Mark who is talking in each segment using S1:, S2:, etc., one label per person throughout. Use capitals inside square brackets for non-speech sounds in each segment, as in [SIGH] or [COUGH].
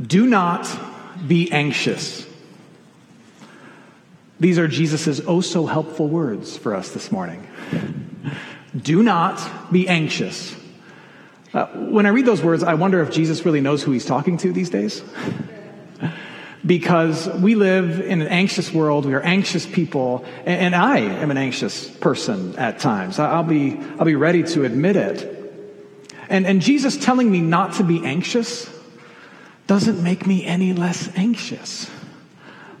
S1: Do not be anxious. These are Jesus' oh so helpful words for us this morning. Do not be anxious. Uh, when I read those words, I wonder if Jesus really knows who he's talking to these days. [LAUGHS] because we live in an anxious world. We are anxious people, and, and I am an anxious person at times. I'll be, I'll be ready to admit it. And, and Jesus telling me not to be anxious doesn't make me any less anxious.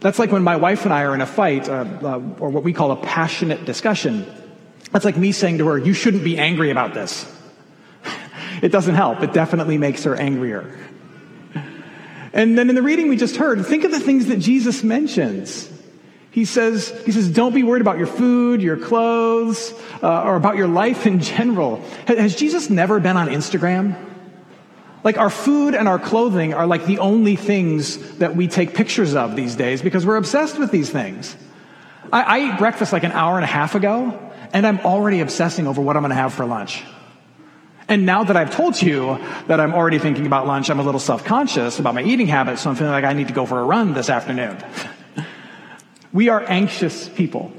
S1: That's like when my wife and I are in a fight, uh, uh, or what we call a passionate discussion. That's like me saying to her, You shouldn't be angry about this. [LAUGHS] it doesn't help. It definitely makes her angrier. And then in the reading we just heard, think of the things that Jesus mentions. He says, he says, don't be worried about your food, your clothes, uh, or about your life in general. Has Jesus never been on Instagram? Like our food and our clothing are like the only things that we take pictures of these days because we're obsessed with these things. I, I ate breakfast like an hour and a half ago, and I'm already obsessing over what I'm going to have for lunch. And now that I've told you that I'm already thinking about lunch, I'm a little self conscious about my eating habits, so I'm feeling like I need to go for a run this afternoon. [LAUGHS] we are anxious people.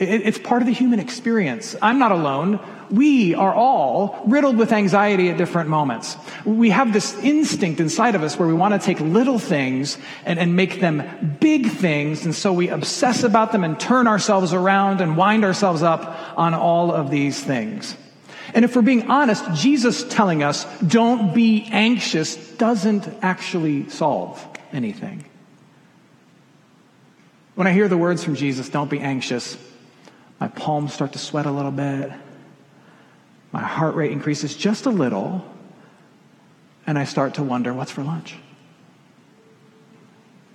S1: It's part of the human experience. I'm not alone. We are all riddled with anxiety at different moments. We have this instinct inside of us where we want to take little things and, and make them big things. And so we obsess about them and turn ourselves around and wind ourselves up on all of these things. And if we're being honest, Jesus telling us, don't be anxious, doesn't actually solve anything. When I hear the words from Jesus, don't be anxious, my palms start to sweat a little bit. My heart rate increases just a little. And I start to wonder, what's for lunch?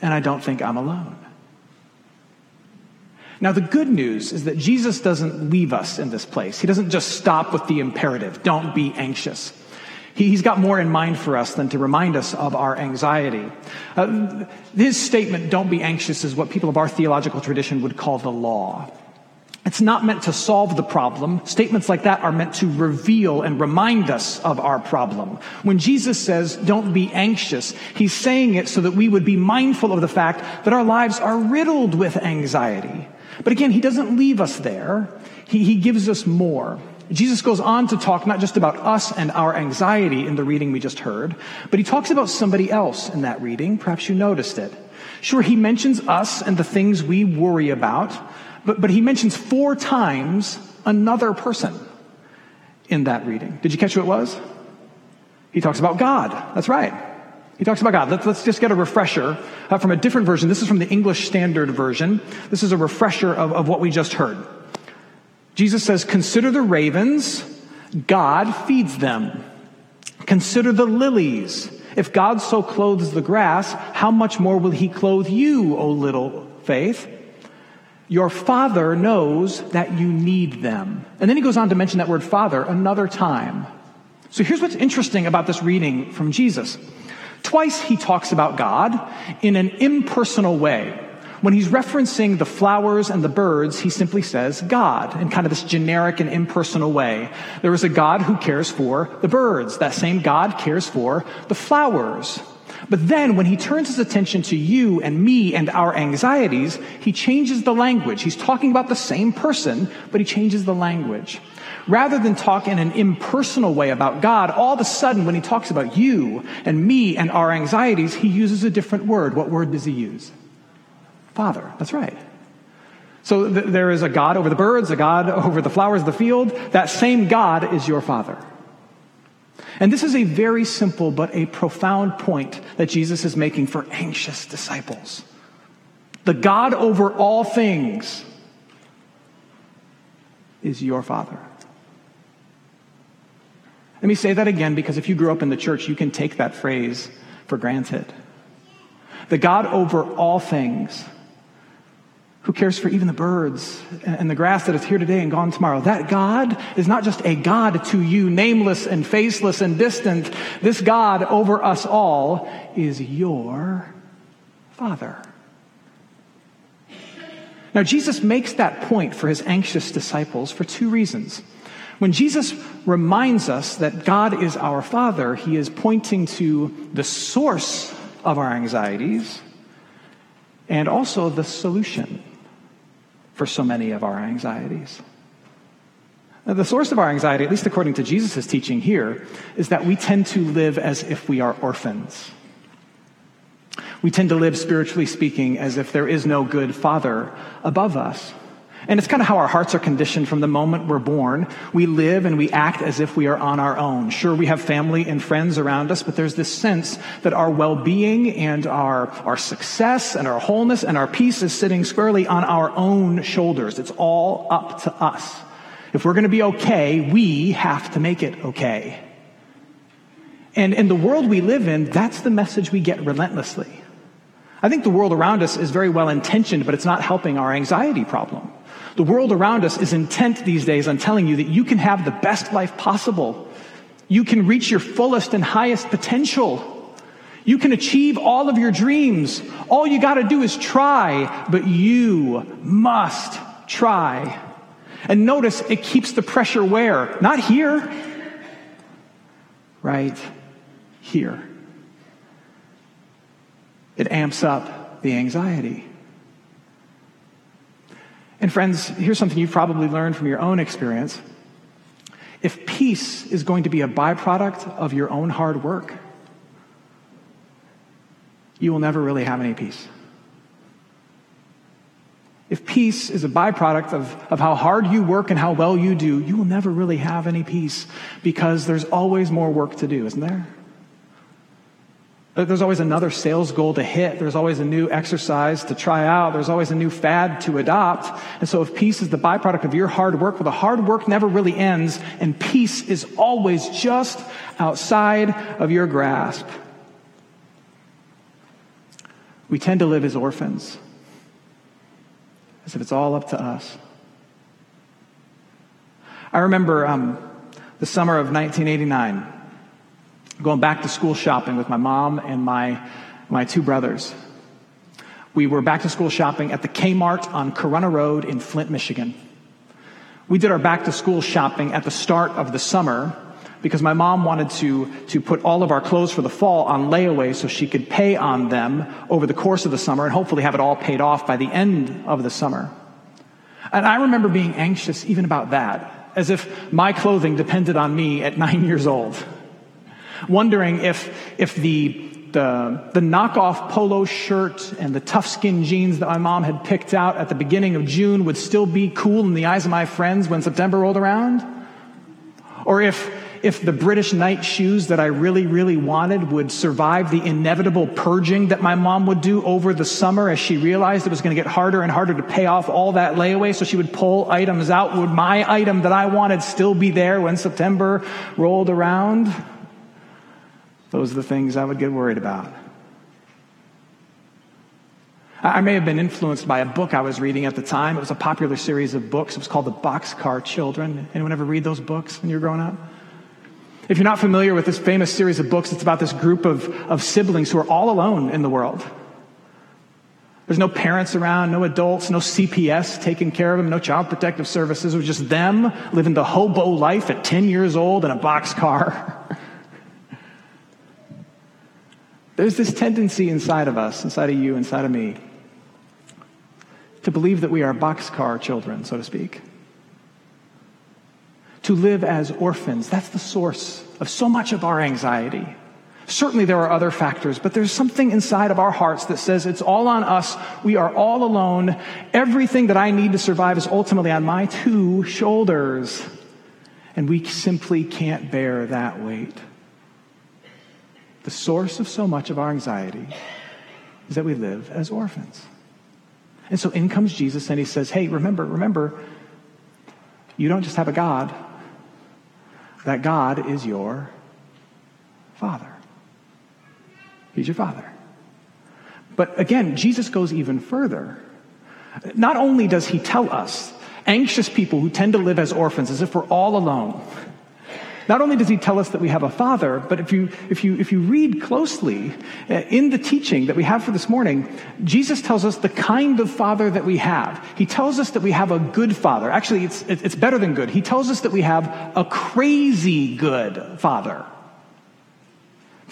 S1: And I don't think I'm alone. Now, the good news is that Jesus doesn't leave us in this place. He doesn't just stop with the imperative don't be anxious. He's got more in mind for us than to remind us of our anxiety. Uh, his statement, don't be anxious, is what people of our theological tradition would call the law. It's not meant to solve the problem. Statements like that are meant to reveal and remind us of our problem. When Jesus says, don't be anxious, he's saying it so that we would be mindful of the fact that our lives are riddled with anxiety. But again, he doesn't leave us there. He, he gives us more. Jesus goes on to talk not just about us and our anxiety in the reading we just heard, but he talks about somebody else in that reading. Perhaps you noticed it. Sure, he mentions us and the things we worry about, but, but he mentions four times another person in that reading. Did you catch who it was? He talks about God. That's right. He talks about God. Let's, let's just get a refresher uh, from a different version. This is from the English Standard Version. This is a refresher of, of what we just heard. Jesus says, Consider the ravens, God feeds them. Consider the lilies. If God so clothes the grass, how much more will he clothe you, O little faith? Your father knows that you need them. And then he goes on to mention that word father another time. So here's what's interesting about this reading from Jesus. Twice he talks about God in an impersonal way. When he's referencing the flowers and the birds, he simply says God in kind of this generic and impersonal way. There is a God who cares for the birds. That same God cares for the flowers. But then when he turns his attention to you and me and our anxieties, he changes the language. He's talking about the same person, but he changes the language. Rather than talk in an impersonal way about God, all of a sudden, when he talks about you and me and our anxieties, he uses a different word. What word does he use? Father. That's right. So th- there is a God over the birds, a God [LAUGHS] over the flowers of the field. That same God is your Father. And this is a very simple but a profound point that Jesus is making for anxious disciples. The God over all things is your Father. Let me say that again because if you grew up in the church, you can take that phrase for granted. The God over all things, who cares for even the birds and the grass that is here today and gone tomorrow. That God is not just a God to you, nameless and faceless and distant. This God over us all is your Father. Now, Jesus makes that point for his anxious disciples for two reasons. When Jesus reminds us that God is our Father, he is pointing to the source of our anxieties and also the solution for so many of our anxieties. Now, the source of our anxiety, at least according to Jesus' teaching here, is that we tend to live as if we are orphans. We tend to live, spiritually speaking, as if there is no good father above us. And it's kind of how our hearts are conditioned from the moment we're born. We live and we act as if we are on our own. Sure, we have family and friends around us, but there's this sense that our well-being and our, our success and our wholeness and our peace is sitting squarely on our own shoulders. It's all up to us. If we're going to be okay, we have to make it okay. And in the world we live in, that's the message we get relentlessly. I think the world around us is very well intentioned, but it's not helping our anxiety problem. The world around us is intent these days on telling you that you can have the best life possible. You can reach your fullest and highest potential. You can achieve all of your dreams. All you got to do is try, but you must try. And notice it keeps the pressure where? Not here. Right here. It amps up the anxiety. And friends, here's something you've probably learned from your own experience. If peace is going to be a byproduct of your own hard work, you will never really have any peace. If peace is a byproduct of, of how hard you work and how well you do, you will never really have any peace because there's always more work to do, isn't there? There's always another sales goal to hit. There's always a new exercise to try out. There's always a new fad to adopt. And so if peace is the byproduct of your hard work, well, the hard work never really ends and peace is always just outside of your grasp. We tend to live as orphans, as if it's all up to us. I remember um, the summer of 1989 going back to school shopping with my mom and my, my two brothers. We were back to school shopping at the Kmart on Corunna Road in Flint, Michigan. We did our back to school shopping at the start of the summer because my mom wanted to, to put all of our clothes for the fall on layaway so she could pay on them over the course of the summer and hopefully have it all paid off by the end of the summer. And I remember being anxious even about that, as if my clothing depended on me at nine years old wondering if, if the, the, the knockoff polo shirt and the tough skin jeans that my mom had picked out at the beginning of June would still be cool in the eyes of my friends when September rolled around. Or if, if the British Knight shoes that I really, really wanted would survive the inevitable purging that my mom would do over the summer as she realized it was going to get harder and harder to pay off all that layaway. So she would pull items out. Would my item that I wanted still be there when September rolled around? Those are the things I would get worried about. I may have been influenced by a book I was reading at the time. It was a popular series of books. It was called The Boxcar Children. Anyone ever read those books when you were growing up? If you're not familiar with this famous series of books, it's about this group of, of siblings who are all alone in the world. There's no parents around, no adults, no CPS taking care of them, no child protective services. It was just them living the hobo life at 10 years old in a boxcar. [LAUGHS] There's this tendency inside of us, inside of you, inside of me, to believe that we are boxcar children, so to speak. To live as orphans. That's the source of so much of our anxiety. Certainly there are other factors, but there's something inside of our hearts that says it's all on us. We are all alone. Everything that I need to survive is ultimately on my two shoulders. And we simply can't bear that weight. The source of so much of our anxiety is that we live as orphans. And so in comes Jesus and he says, Hey, remember, remember, you don't just have a God, that God is your Father. He's your Father. But again, Jesus goes even further. Not only does he tell us, anxious people who tend to live as orphans, as if we're all alone, not only does he tell us that we have a father, but if you, if you, if you read closely uh, in the teaching that we have for this morning, Jesus tells us the kind of father that we have. He tells us that we have a good father. Actually, it's, it's better than good. He tells us that we have a crazy good father.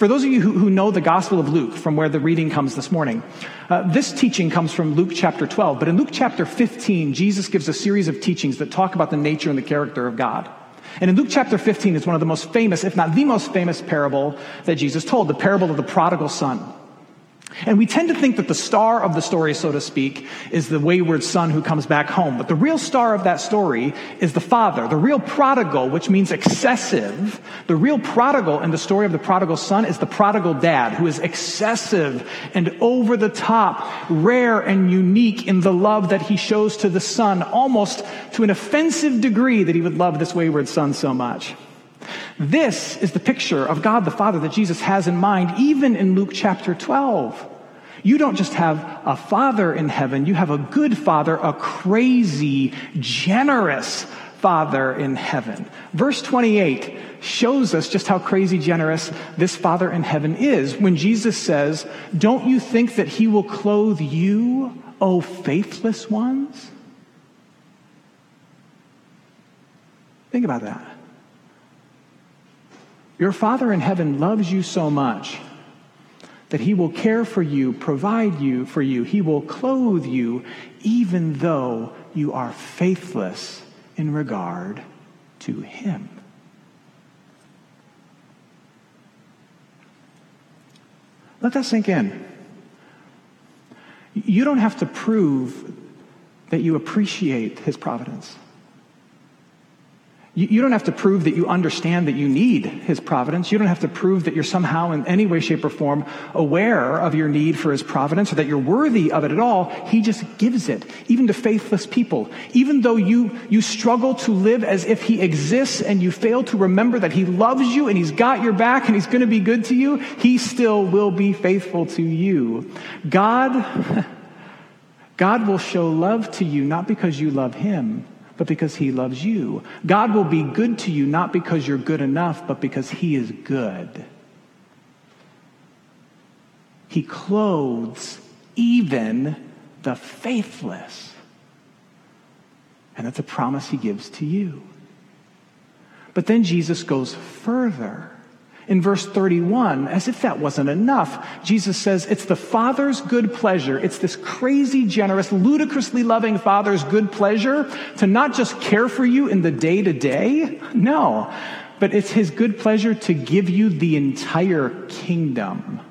S1: For those of you who, who know the Gospel of Luke, from where the reading comes this morning, uh, this teaching comes from Luke chapter 12. But in Luke chapter 15, Jesus gives a series of teachings that talk about the nature and the character of God. And in Luke chapter 15 is one of the most famous, if not the most famous parable that Jesus told, the parable of the prodigal son. And we tend to think that the star of the story, so to speak, is the wayward son who comes back home. But the real star of that story is the father, the real prodigal, which means excessive. The real prodigal in the story of the prodigal son is the prodigal dad, who is excessive and over the top, rare and unique in the love that he shows to the son, almost to an offensive degree that he would love this wayward son so much. This is the picture of God the Father that Jesus has in mind, even in Luke chapter 12. You don't just have a father in heaven, you have a good father, a crazy, generous father in heaven. Verse 28 shows us just how crazy generous this father in heaven is when Jesus says, Don't you think that he will clothe you, O faithless ones? Think about that. Your Father in heaven loves you so much that he will care for you, provide you for you. He will clothe you even though you are faithless in regard to him. Let that sink in. You don't have to prove that you appreciate his providence. You, you don't have to prove that you understand that you need His providence. You don't have to prove that you're somehow in any way, shape, or form aware of your need for His providence or that you're worthy of it at all. He just gives it, even to faithless people. Even though you, you struggle to live as if He exists and you fail to remember that He loves you and He's got your back and He's going to be good to you, He still will be faithful to you. God, [LAUGHS] God will show love to you not because you love Him but because he loves you. God will be good to you not because you're good enough, but because he is good. He clothes even the faithless. And that's a promise he gives to you. But then Jesus goes further in verse 31, as if that wasn't enough, Jesus says it's the Father's good pleasure. It's this crazy, generous, ludicrously loving Father's good pleasure to not just care for you in the day to day. No, but it's his good pleasure to give you the entire kingdom.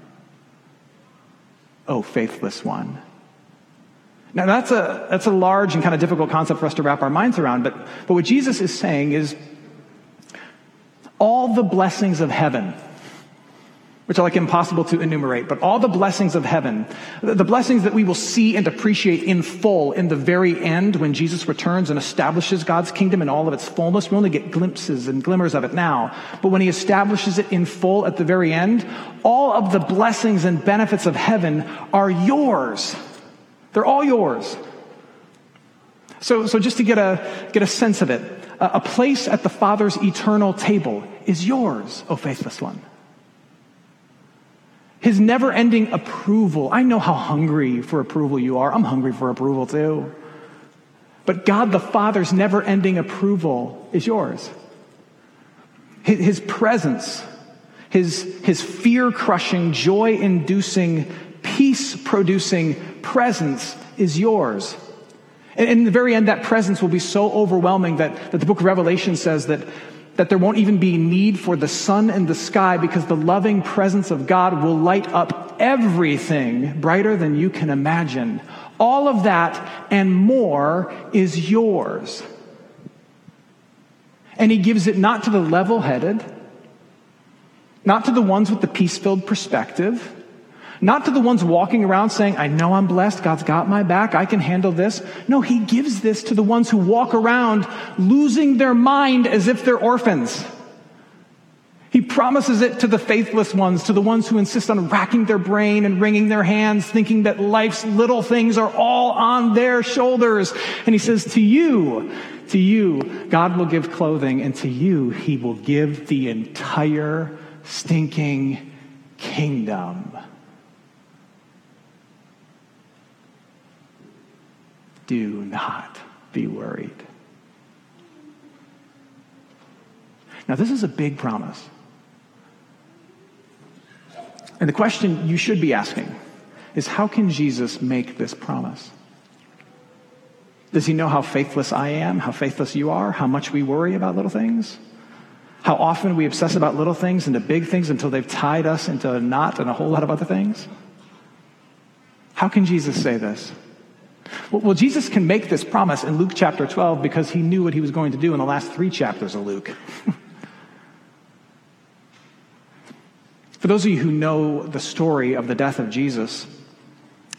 S1: Oh, faithless one. Now that's a, that's a large and kind of difficult concept for us to wrap our minds around, but, but what Jesus is saying is all the blessings of heaven, which are like impossible to enumerate, but all the blessings of heaven, the blessings that we will see and appreciate in full in the very end when Jesus returns and establishes God's kingdom in all of its fullness. We only get glimpses and glimmers of it now. But when he establishes it in full at the very end, all of the blessings and benefits of heaven are yours. They're all yours. So, so just to get a, get a sense of it, a place at the Father's eternal table is yours, O faithless one. His never ending approval. I know how hungry for approval you are. I'm hungry for approval too. But God the Father's never ending approval is yours. His presence, his, his fear crushing, joy inducing, peace producing presence is yours. And in the very end, that presence will be so overwhelming that, that the book of Revelation says that, that there won't even be need for the sun and the sky because the loving presence of God will light up everything brighter than you can imagine. All of that and more is yours. And he gives it not to the level headed, not to the ones with the peace filled perspective, not to the ones walking around saying, I know I'm blessed. God's got my back. I can handle this. No, he gives this to the ones who walk around losing their mind as if they're orphans. He promises it to the faithless ones, to the ones who insist on racking their brain and wringing their hands, thinking that life's little things are all on their shoulders. And he says, to you, to you, God will give clothing, and to you, he will give the entire stinking kingdom. Do not be worried. Now, this is a big promise. And the question you should be asking is how can Jesus make this promise? Does he know how faithless I am, how faithless you are, how much we worry about little things? How often we obsess about little things into big things until they've tied us into a knot and a whole lot of other things? How can Jesus say this? Well, Jesus can make this promise in Luke chapter 12 because he knew what he was going to do in the last three chapters of Luke. [LAUGHS] For those of you who know the story of the death of Jesus,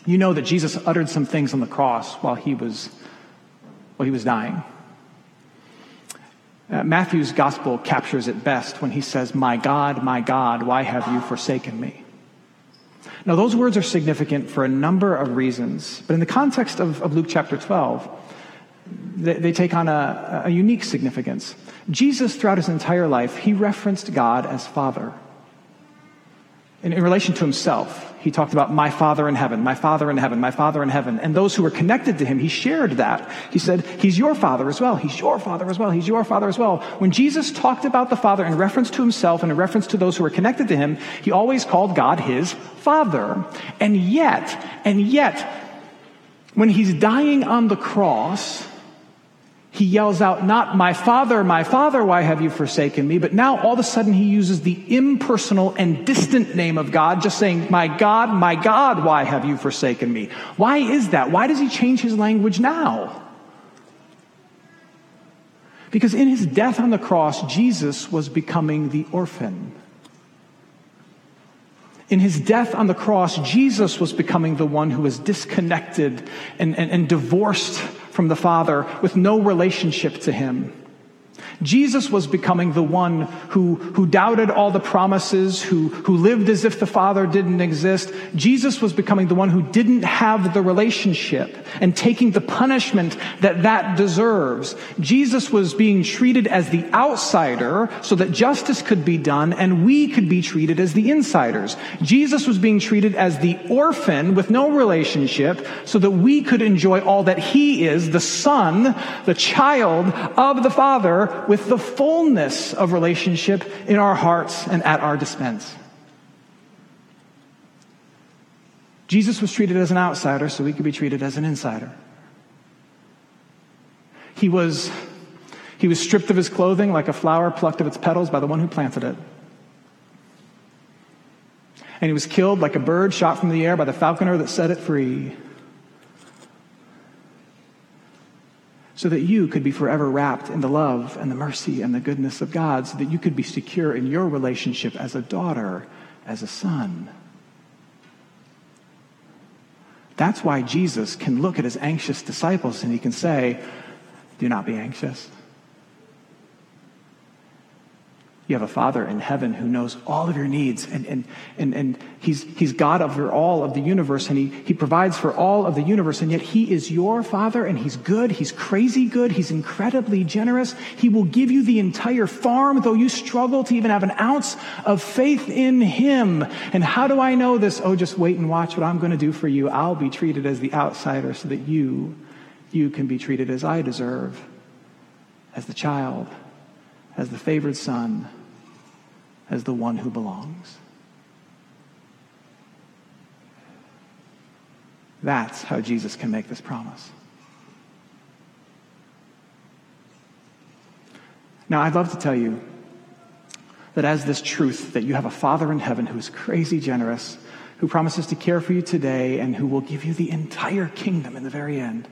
S1: you know that Jesus uttered some things on the cross while he was, while he was dying. Uh, Matthew's gospel captures it best when he says, My God, my God, why have you forsaken me? Now, those words are significant for a number of reasons, but in the context of, of Luke chapter 12, they, they take on a, a unique significance. Jesus, throughout his entire life, he referenced God as Father. In, in, relation to himself, he talked about my Father in heaven, my Father in heaven, my Father in heaven. And those who were connected to him, he shared that. He said, He's your Father as well. He's your Father as well. He's your Father as well. When Jesus talked about the Father in reference to himself and in reference to those who were connected to him, he always called God his Father. And yet, and yet, when he's dying on the cross, he yells out, Not my father, my father, why have you forsaken me? But now all of a sudden he uses the impersonal and distant name of God, just saying, My God, my God, why have you forsaken me? Why is that? Why does he change his language now? Because in his death on the cross, Jesus was becoming the orphan. In his death on the cross, Jesus was becoming the one who was disconnected and, and, and divorced from the Father with no relationship to him. Jesus was becoming the one who, who doubted all the promises, who, who lived as if the Father didn't exist. Jesus was becoming the one who didn't have the relationship and taking the punishment that that deserves. Jesus was being treated as the outsider so that justice could be done and we could be treated as the insiders. Jesus was being treated as the orphan with no relationship so that we could enjoy all that he is, the son, the child of the Father with the fullness of relationship in our hearts and at our dispense. Jesus was treated as an outsider so we could be treated as an insider. He was, he was stripped of his clothing like a flower plucked of its petals by the one who planted it. And he was killed like a bird shot from the air by the falconer that set it free. So that you could be forever wrapped in the love and the mercy and the goodness of God, so that you could be secure in your relationship as a daughter, as a son. That's why Jesus can look at his anxious disciples and he can say, Do not be anxious. You have a Father in heaven who knows all of your needs, and, and, and, and he's, he's God over all of the universe, and he, he provides for all of the universe, and yet He is your Father, and He's good. He's crazy good. He's incredibly generous. He will give you the entire farm, though you struggle to even have an ounce of faith in Him. And how do I know this? Oh, just wait and watch what I'm going to do for you. I'll be treated as the outsider so that you, you can be treated as I deserve, as the child, as the favored son as the one who belongs. That's how Jesus can make this promise. Now, I'd love to tell you that as this truth that you have a Father in heaven who is crazy generous, who promises to care for you today, and who will give you the entire kingdom in the very end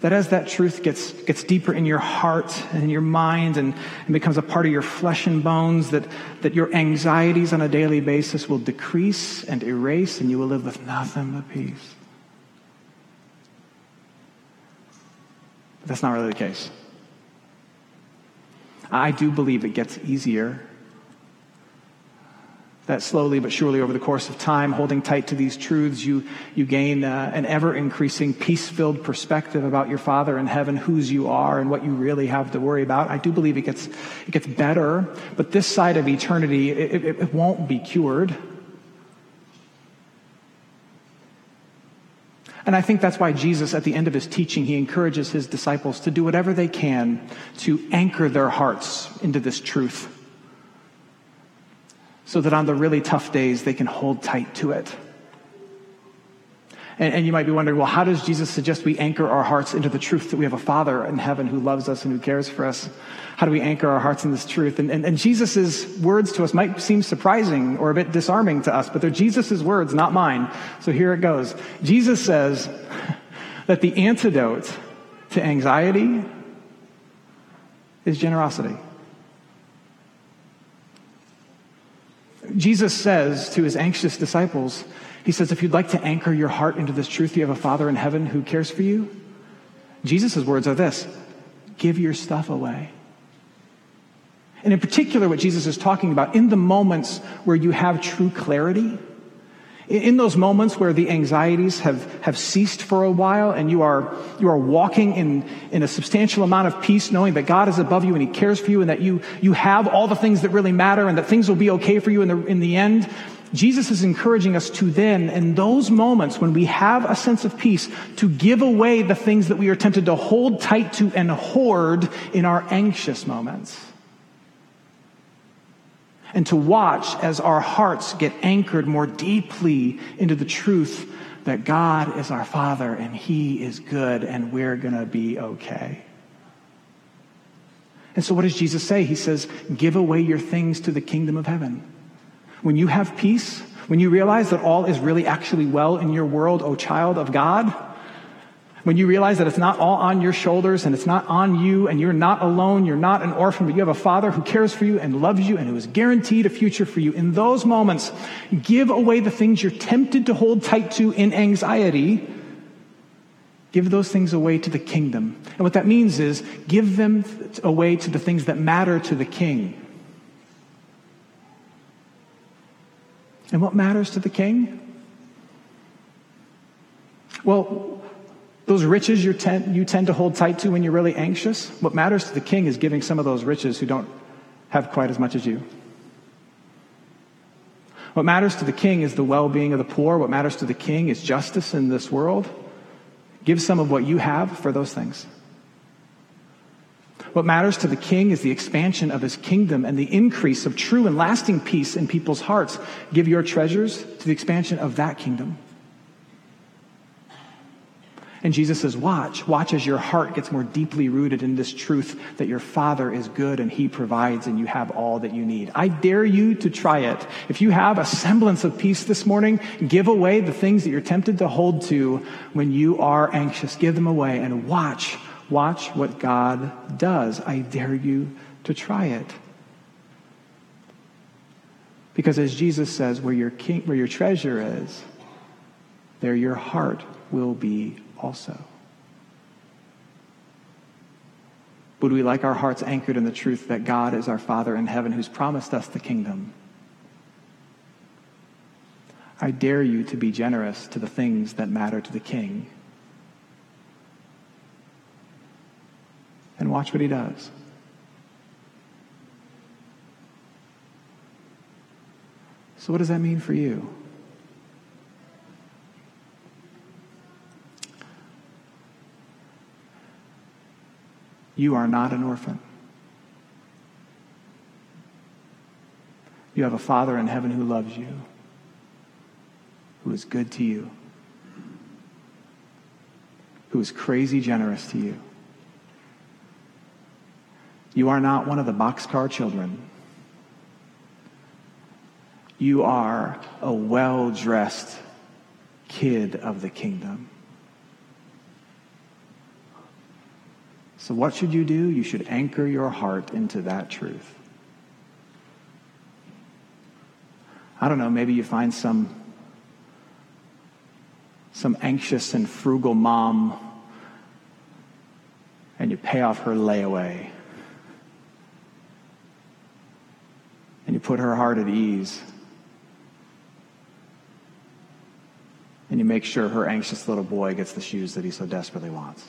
S1: that as that truth gets, gets deeper in your heart and in your mind and, and becomes a part of your flesh and bones, that, that your anxieties on a daily basis will decrease and erase and you will live with nothing but peace. But that's not really the case. I do believe it gets easier that slowly but surely over the course of time, holding tight to these truths, you, you gain uh, an ever increasing peace filled perspective about your Father in heaven, whose you are, and what you really have to worry about. I do believe it gets, it gets better, but this side of eternity, it, it, it won't be cured. And I think that's why Jesus, at the end of his teaching, he encourages his disciples to do whatever they can to anchor their hearts into this truth so that on the really tough days they can hold tight to it. And, and, you might be wondering, well, how does Jesus suggest we anchor our hearts into the truth that we have a Father in heaven who loves us and who cares for us? How do we anchor our hearts in this truth? And, and, and Jesus' words to us might seem surprising or a bit disarming to us, but they're Jesus' words, not mine. So here it goes. Jesus says [LAUGHS] that the antidote to anxiety is generosity. Jesus says to his anxious disciples, he says, if you'd like to anchor your heart into this truth, you have a Father in heaven who cares for you. Jesus' words are this give your stuff away. And in particular, what Jesus is talking about, in the moments where you have true clarity, in those moments where the anxieties have, have ceased for a while and you are, you are walking in, in a substantial amount of peace, knowing that God is above you and He cares for you and that you, you have all the things that really matter and that things will be okay for you in the, in the end, Jesus is encouraging us to then, in those moments when we have a sense of peace, to give away the things that we are tempted to hold tight to and hoard in our anxious moments and to watch as our hearts get anchored more deeply into the truth that God is our Father and He is good and we're going to be okay. And so, what does Jesus say? He says, Give away your things to the kingdom of heaven. When you have peace, when you realize that all is really actually well in your world, O child of God, when you realize that it's not all on your shoulders and it's not on you and you're not alone, you're not an orphan, but you have a father who cares for you and loves you and who has guaranteed a future for you. In those moments, give away the things you're tempted to hold tight to in anxiety. Give those things away to the kingdom. And what that means is give them away to the things that matter to the king. And what matters to the king? Well, those riches you tend, you tend to hold tight to when you're really anxious, what matters to the king is giving some of those riches who don't have quite as much as you. What matters to the king is the well being of the poor. What matters to the king is justice in this world. Give some of what you have for those things. What matters to the king is the expansion of his kingdom and the increase of true and lasting peace in people's hearts. Give your treasures to the expansion of that kingdom. And Jesus says, Watch, watch as your heart gets more deeply rooted in this truth that your Father is good and He provides and you have all that you need. I dare you to try it. If you have a semblance of peace this morning, give away the things that you're tempted to hold to when you are anxious. Give them away and watch, watch what God does. I dare you to try it. Because as Jesus says, where your, king, where your treasure is, there your heart will be also. Would we like our hearts anchored in the truth that God is our Father in heaven who's promised us the kingdom? I dare you to be generous to the things that matter to the king. And watch what he does. So, what does that mean for you? You are not an orphan. You have a Father in heaven who loves you, who is good to you, who is crazy generous to you. You are not one of the boxcar children. You are a well dressed kid of the kingdom. So, what should you do? You should anchor your heart into that truth. I don't know, maybe you find some, some anxious and frugal mom and you pay off her layaway. And you put her heart at ease. And you make sure her anxious little boy gets the shoes that he so desperately wants.